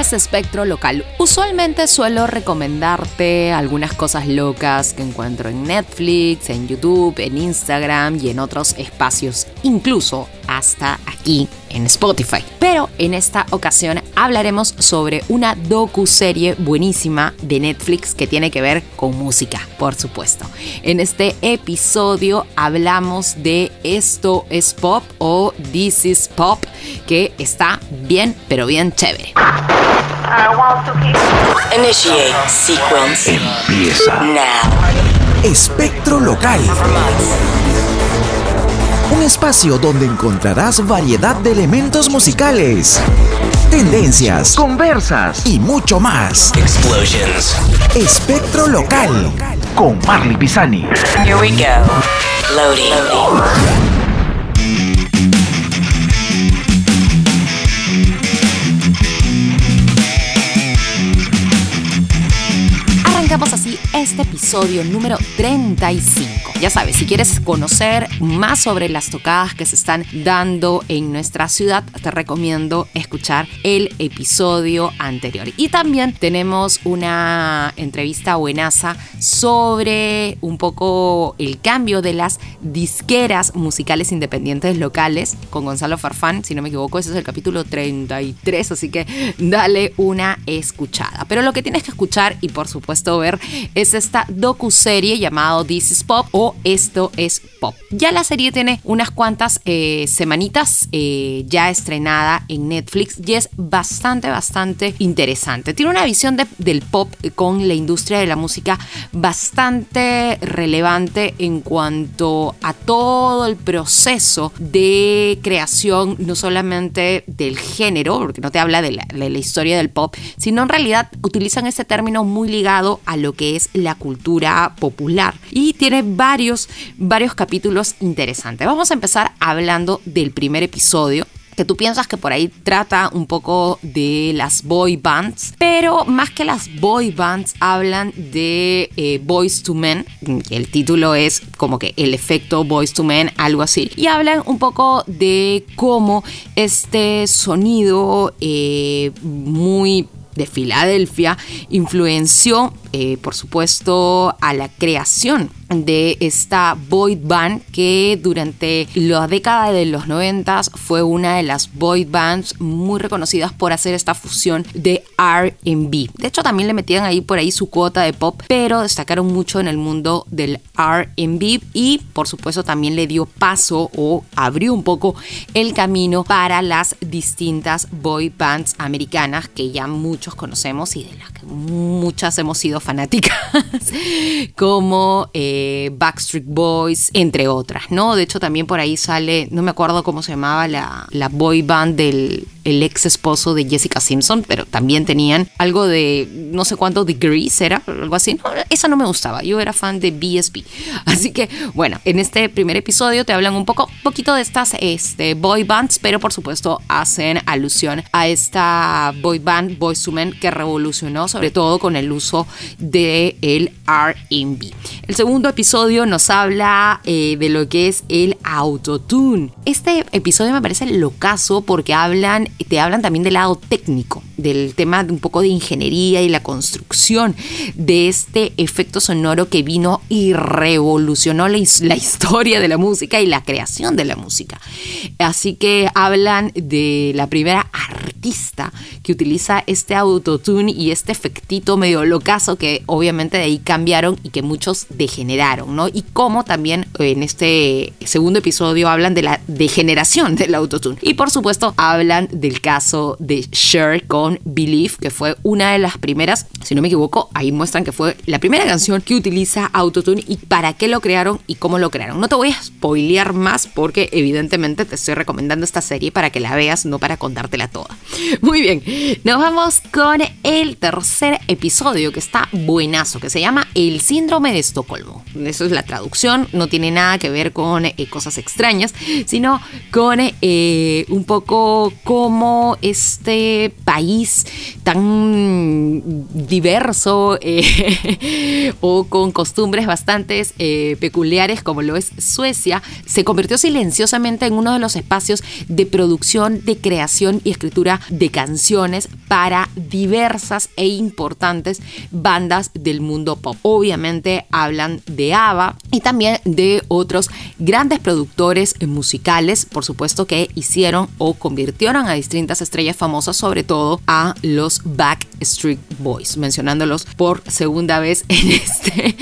es Espectro Local. Usualmente suelo recomendarte algunas cosas locas que encuentro en Netflix, en YouTube, en Instagram y en otros espacios, incluso hasta aquí en Spotify. Pero en esta ocasión hablaremos sobre una docu-serie buenísima de Netflix que tiene que ver con música, por supuesto. En este episodio hablamos de Esto es Pop o This is Pop, que está bien, pero bien chévere. Initiate sequence. Empieza. Now. Espectro Local. Un espacio donde encontrarás variedad de elementos musicales, tendencias, conversas y mucho más. Explosions. Espectro Local con Marley Pisani. Here we go. Loading. Episodio número 35. Ya sabes, si quieres conocer más sobre las tocadas que se están dando en nuestra ciudad, te recomiendo escuchar el episodio anterior. Y también tenemos una entrevista buenaza sobre un poco el cambio de las disqueras musicales independientes locales con Gonzalo Farfán, si no me equivoco, ese es el capítulo 33, así que dale una escuchada. Pero lo que tienes que escuchar y por supuesto ver es esta docu-serie llamado This is Pop o Esto es Pop. Ya la serie tiene unas cuantas eh, semanitas eh, ya estrenada en Netflix y es bastante, bastante interesante. Tiene una visión de- del pop con la industria de la música bastante relevante en cuanto a todo el proceso de creación, no solamente del género, porque no te habla de la, de la historia del pop, sino en realidad utilizan ese término muy ligado a lo que es la cultura popular. Y tiene varios, varios capítulos interesantes. Vamos a empezar hablando del primer episodio que tú piensas que por ahí trata un poco de las boy bands, pero más que las boy bands hablan de eh, Boys to Men, el título es como que el efecto Boys to Men, algo así, y hablan un poco de cómo este sonido eh, muy de Filadelfia influenció, eh, por supuesto, a la creación de esta boy band que durante la década de los 90 fue una de las boy bands muy reconocidas por hacer esta fusión de R&B. De hecho, también le metían ahí por ahí su cuota de pop, pero destacaron mucho en el mundo del R&B y, por supuesto, también le dio paso o abrió un poco el camino para las distintas boy bands americanas que ya muchos conocemos y de las que muchas hemos sido fanáticas, como eh, Backstreet Boys, entre otras, ¿no? De hecho, también por ahí sale, no me acuerdo cómo se llamaba la, la boy band del el ex esposo de Jessica Simpson, pero también tenían algo de no sé cuántos degrees, era algo así. Esa no me gustaba, yo era fan de BSB. Así que, bueno, en este primer episodio te hablan un poco, poquito de estas este, boy bands, pero por supuesto hacen alusión a esta boy band, que revolucionó sobre todo con el uso del el R&B. El segundo episodio nos habla eh, de lo que es el autotune. Este episodio me parece locazo porque hablan, te hablan también del lado técnico, del tema de un poco de ingeniería y la construcción de este efecto sonoro que vino y revolucionó la, his- la historia de la música y la creación de la música. Así que hablan de la primera artista que utiliza este autotune y este efectito medio locazo que obviamente de ahí cambiaron y que muchos degeneraron, ¿no? Y cómo también en este segundo episodio hablan de la degeneración del autotune. Y por supuesto hablan del caso de Cher con Believe, que fue una de las primeras, si no me equivoco, ahí muestran que fue la primera canción que utiliza autotune y para qué lo crearon y cómo lo crearon. No te voy a spoilear más porque evidentemente te estoy recomendando esta serie para que la veas, no para contártela toda. Muy bien, nos vamos con el tercer episodio que está buenazo, que se llama El síndrome de Estocolmo. Eso es la traducción, no tiene nada que ver con eh, cosas extrañas, sino con eh, un poco cómo este país tan diverso eh, o con costumbres bastante eh, peculiares como lo es Suecia, se convirtió silenciosamente en uno de los espacios de producción, de creación y escritura de canciones para diversas e importantes bandas del mundo pop. Obviamente hablan de ABBA y también de otros grandes productores musicales, por supuesto que hicieron o convirtieron a distintas estrellas famosas, sobre todo a los Backstreet Boys, mencionándolos por segunda vez en este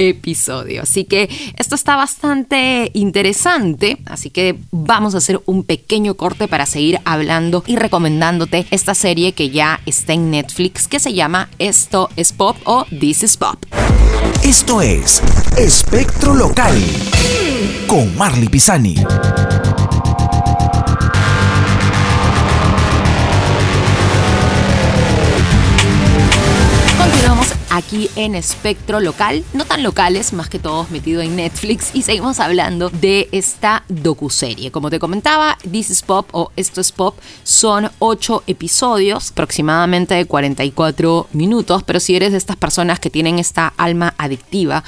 episodio. Así que esto está bastante interesante, así que vamos a hacer un pequeño corte para seguir hablando y recomendándote esta serie que ya está en Netflix que se llama Esto es Pop o This is Pop. Esto es Espectro Local con Marley Pisani. Aquí en Espectro Local, no tan locales, más que todos metido en Netflix y seguimos hablando de esta docuserie. Como te comentaba, This is Pop o Esto es Pop son ocho episodios, aproximadamente de 44 minutos, pero si eres de estas personas que tienen esta alma adictiva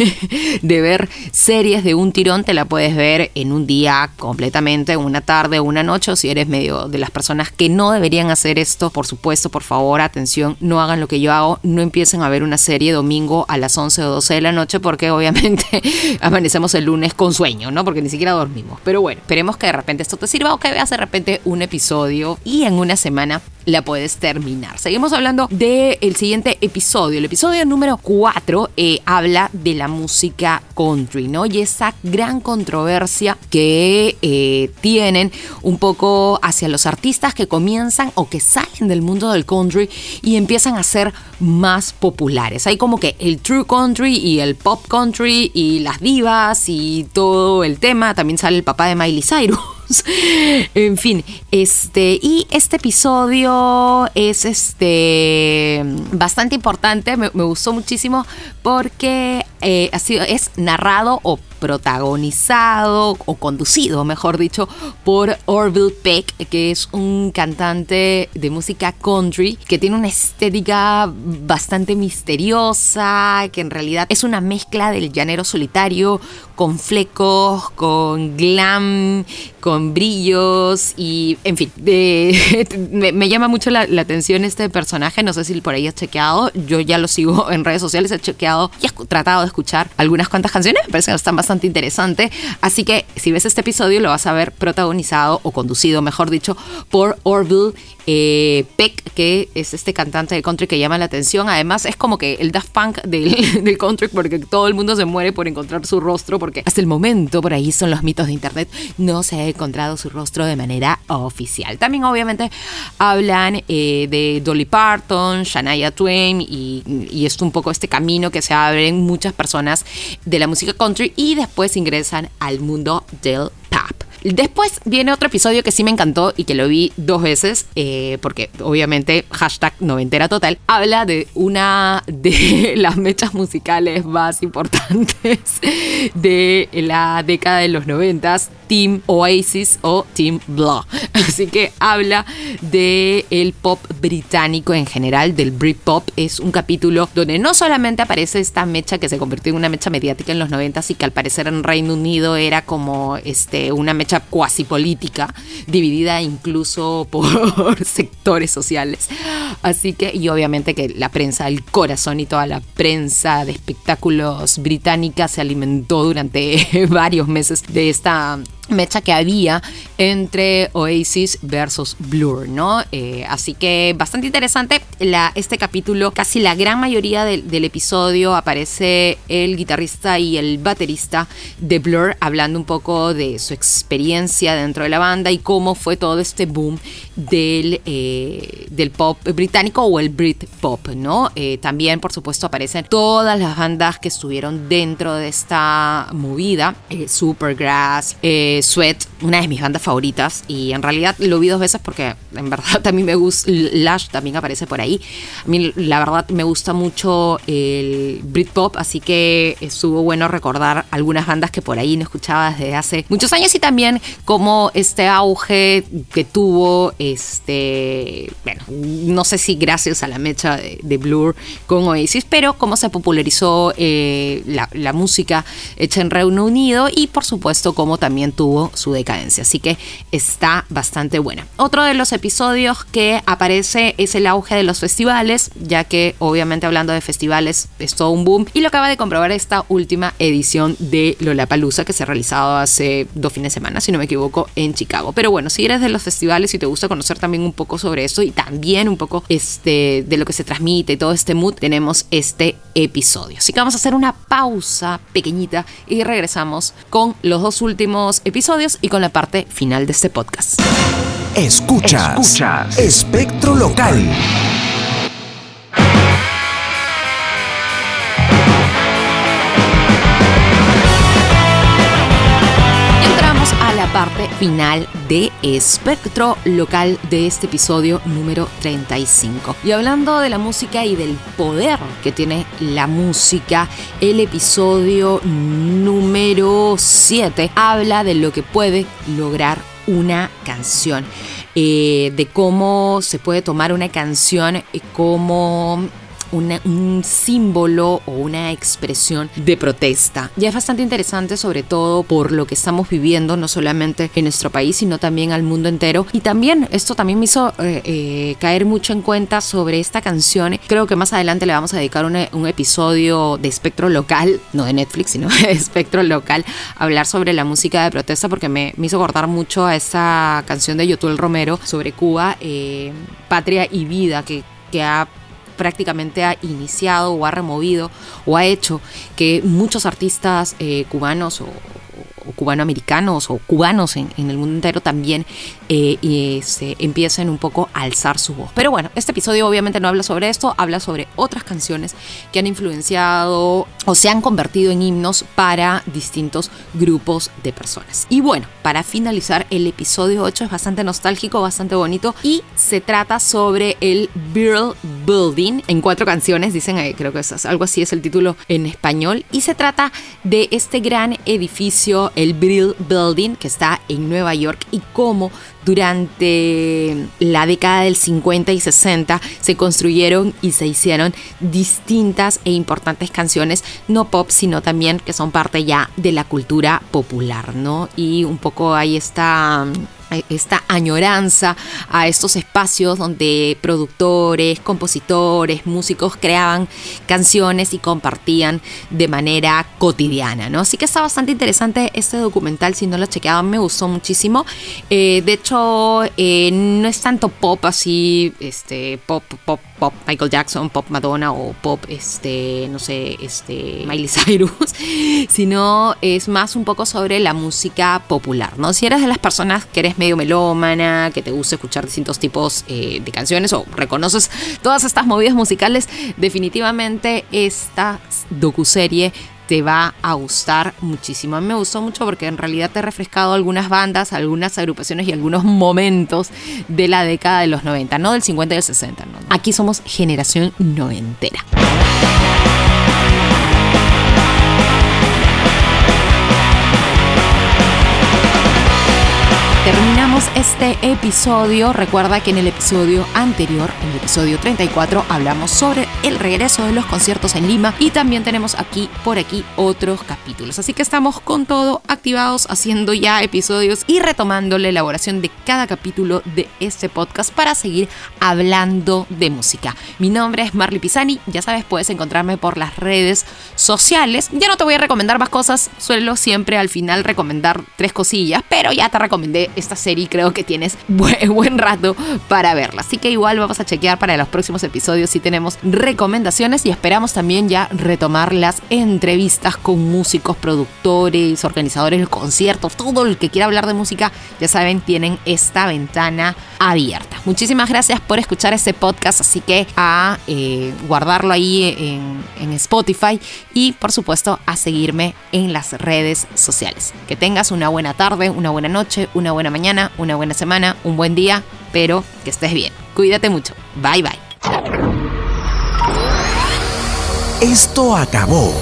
de ver series de un tirón, te la puedes ver en un día completamente, una tarde una noche, o si eres medio de las personas que no deberían hacer esto, por supuesto, por favor, atención, no hagan lo que yo hago, no empiecen a ver una serie domingo a las 11 o 12 de la noche porque obviamente amanecemos el lunes con sueño, ¿no? Porque ni siquiera dormimos. Pero bueno, esperemos que de repente esto te sirva o que veas de repente un episodio y en una semana la puedes terminar. Seguimos hablando del siguiente episodio. El episodio número 4 eh, habla de la música country, ¿no? Y esa gran controversia que eh, tienen un poco hacia los artistas que comienzan o que salen del mundo del country y empiezan a ser más populares. Hay como que el true country y el pop country y las divas y todo el tema. También sale el papá de Miley Cyrus. en fin, este y este episodio es este bastante importante, me, gustó muchísimo porque eh, ha sido, es narrado o protagonizado o conducido, mejor dicho, por Orville Peck, que es un cantante de música country que tiene una estética bastante misteriosa, que en realidad es una mezcla del llanero solitario con flecos, con glam, con brillos y, en fin, me, llama mucho la, atención este personaje, no sé si por ahí has chequeado, yo ya lo sigo en redes sociales, he chequeado y he tratado escuchar algunas cuantas canciones, me parece que están bastante interesante, así que si ves este episodio lo vas a ver protagonizado o conducido, mejor dicho, por Orville eh, Peck, que es este cantante de country que llama la atención. Además, es como que el Daft Punk del, del, country, porque todo el mundo se muere por encontrar su rostro, porque hasta el momento, por ahí son los mitos de internet, no se ha encontrado su rostro de manera oficial. También, obviamente, hablan eh, de Dolly Parton, Shania Twain, y, y es un poco este camino que se abre en muchas personas de la música country y después ingresan al mundo del pop. Después viene otro episodio que sí me encantó y que lo vi dos veces, eh, porque obviamente hashtag noventera total, habla de una de las mechas musicales más importantes de la década de los noventas, Team Oasis o Team Blah. Así que habla de el pop británico en general, del Britpop. Es un capítulo donde no solamente aparece esta mecha que se convirtió en una mecha mediática en los noventas y que al parecer en Reino Unido era como este, una mecha cuasi política, dividida incluso por sectores sociales. Así que, y obviamente que la prensa el corazón y toda la prensa de espectáculos británica se alimentó durante varios meses de esta mecha que había entre Oasis versus Blur, ¿no? Eh, así que bastante interesante este capítulo. Casi la gran mayoría del, episodio aparece el guitarrista y el baterista de Blur hablando un poco de su experiencia dentro de la banda y cómo fue todo este boom del, eh, del pop británico o el Brit Pop, ¿no? Eh, también, por supuesto, aparecen todas las bandas que estuvieron dentro de esta movida. Supergrass, Sweat, una de mis bandas favoritas y en realidad lo vi dos veces porque en verdad también me gusta, Lash también aparece por ahí. A mí la verdad me gusta mucho el Britpop, así que estuvo bueno recordar algunas bandas que por ahí no escuchaba desde hace muchos años y también como este auge que tuvo, este, bueno, no sé si gracias a la mecha de, Blur con Oasis, pero cómo se popularizó eh, la, música hecha en Reino Unido y por supuesto cómo también tuvo tuvo su decadencia. Así que está bastante buena. Otro de los episodios que aparece es el auge de los festivales, ya que obviamente hablando de festivales es todo un boom. Y lo acaba de comprobar esta última edición de Lollapalooza que se ha realizado hace dos fines de semana, si no me equivoco, en Chicago. Pero bueno, si eres de los festivales y te gusta conocer también un poco sobre eso y también un poco este, de lo que se transmite y todo este mood, tenemos este episodio. Así que vamos a hacer una pausa pequeñita y regresamos con los dos últimos episodios y con la parte final de este podcast. Escuchas, Escuchas. Espectro Local. Parte final de Espectro Local de este episodio número 35. Y hablando de la música y del poder que tiene la música, el episodio número 7 habla de lo que puede lograr una canción, eh, de cómo se puede tomar una canción eh, un símbolo o una expresión de protesta. Ya es bastante interesante sobre todo por lo que estamos viviendo, no solamente en nuestro país, sino también al mundo entero. Y también esto también me hizo eh, eh, caer mucho en cuenta sobre esta canción. Creo que más adelante le vamos a dedicar un, episodio de espectro local, no de Netflix, sino de espectro local, a hablar sobre la música de protesta porque me, hizo acordar mucho a esa canción de Yotuel Romero sobre Cuba, eh, Patria y Vida, que que ha prácticamente ha iniciado o ha removido o ha hecho que muchos artistas eh, cubanos o, cubanoamericanos o cubanos en, el mundo entero también eh, se empiecen un poco a alzar su voz. Pero bueno, este episodio obviamente no habla sobre esto, habla sobre otras canciones que han influenciado o se han convertido en himnos para distintos grupos de personas. Y bueno, para finalizar, el episodio 8 es bastante nostálgico, bastante bonito y se trata sobre el Brill Building en cuatro canciones, dicen, eh, creo que es algo así es el título en español, y se trata de este gran edificio el Brill Building, que está en Nueva York, y cómo durante la década del 50 y 60 se construyeron y se hicieron distintas e importantes canciones, no pop, sino también que son parte ya de la cultura popular, ¿no? Y un poco ahí está esta añoranza a estos espacios donde productores, compositores, músicos creaban canciones y compartían de manera cotidiana, ¿no? Así que está bastante interesante este documental, si no lo chequeaban me gustó muchísimo. Eh, de hecho, eh, no es tanto pop así, este, pop, pop, pop Michael Jackson, pop Madonna o pop, este, no sé, este, Miley Cyrus, sino es más un poco sobre la música popular, ¿no? Si eres de las personas que eres medio melómana, que te gusta escuchar distintos tipos eh, de canciones o reconoces todas estas movidas musicales, definitivamente esta docuserie te va a gustar muchísimo. A mí me gustó mucho porque en realidad te he refrescado algunas bandas, algunas agrupaciones y algunos momentos de la década de los 90, no del 50 y del 60. ¿no? Aquí somos generación noventera. termina este episodio. Recuerda que en el episodio anterior, en el episodio 34, hablamos sobre el regreso de los conciertos en Lima y también tenemos aquí por aquí otros capítulos. Así que estamos con todo activados, haciendo ya episodios y retomando la elaboración de cada capítulo de este podcast para seguir hablando de música. Mi nombre es Marley Pisani, ya sabes, puedes encontrarme por las redes sociales. Ya no te voy a recomendar más cosas, suelo siempre al final recomendar tres cosillas, pero ya te recomendé esta serie creo que tienes buen, rato para verla. Así que igual vamos a chequear para los próximos episodios si tenemos recomendaciones y esperamos también ya retomar las entrevistas con músicos, productores, organizadores de conciertos, todo el que quiera hablar de música, ya saben, tienen esta ventana abierta. Muchísimas gracias por escuchar este podcast, así que a eh, guardarlo ahí en, en Spotify y por supuesto a seguirme en las redes sociales. Que tengas una buena tarde, una buena noche, una buena mañana, una buena semana, un buen día, pero que estés bien. Cuídate mucho. Bye bye. Esto acabó.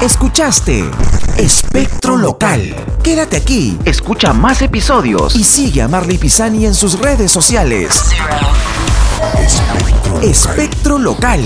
Escuchaste Espectro Local. Quédate aquí, escucha más episodios y sigue a Marley Pisani en sus redes sociales. Espectro Local.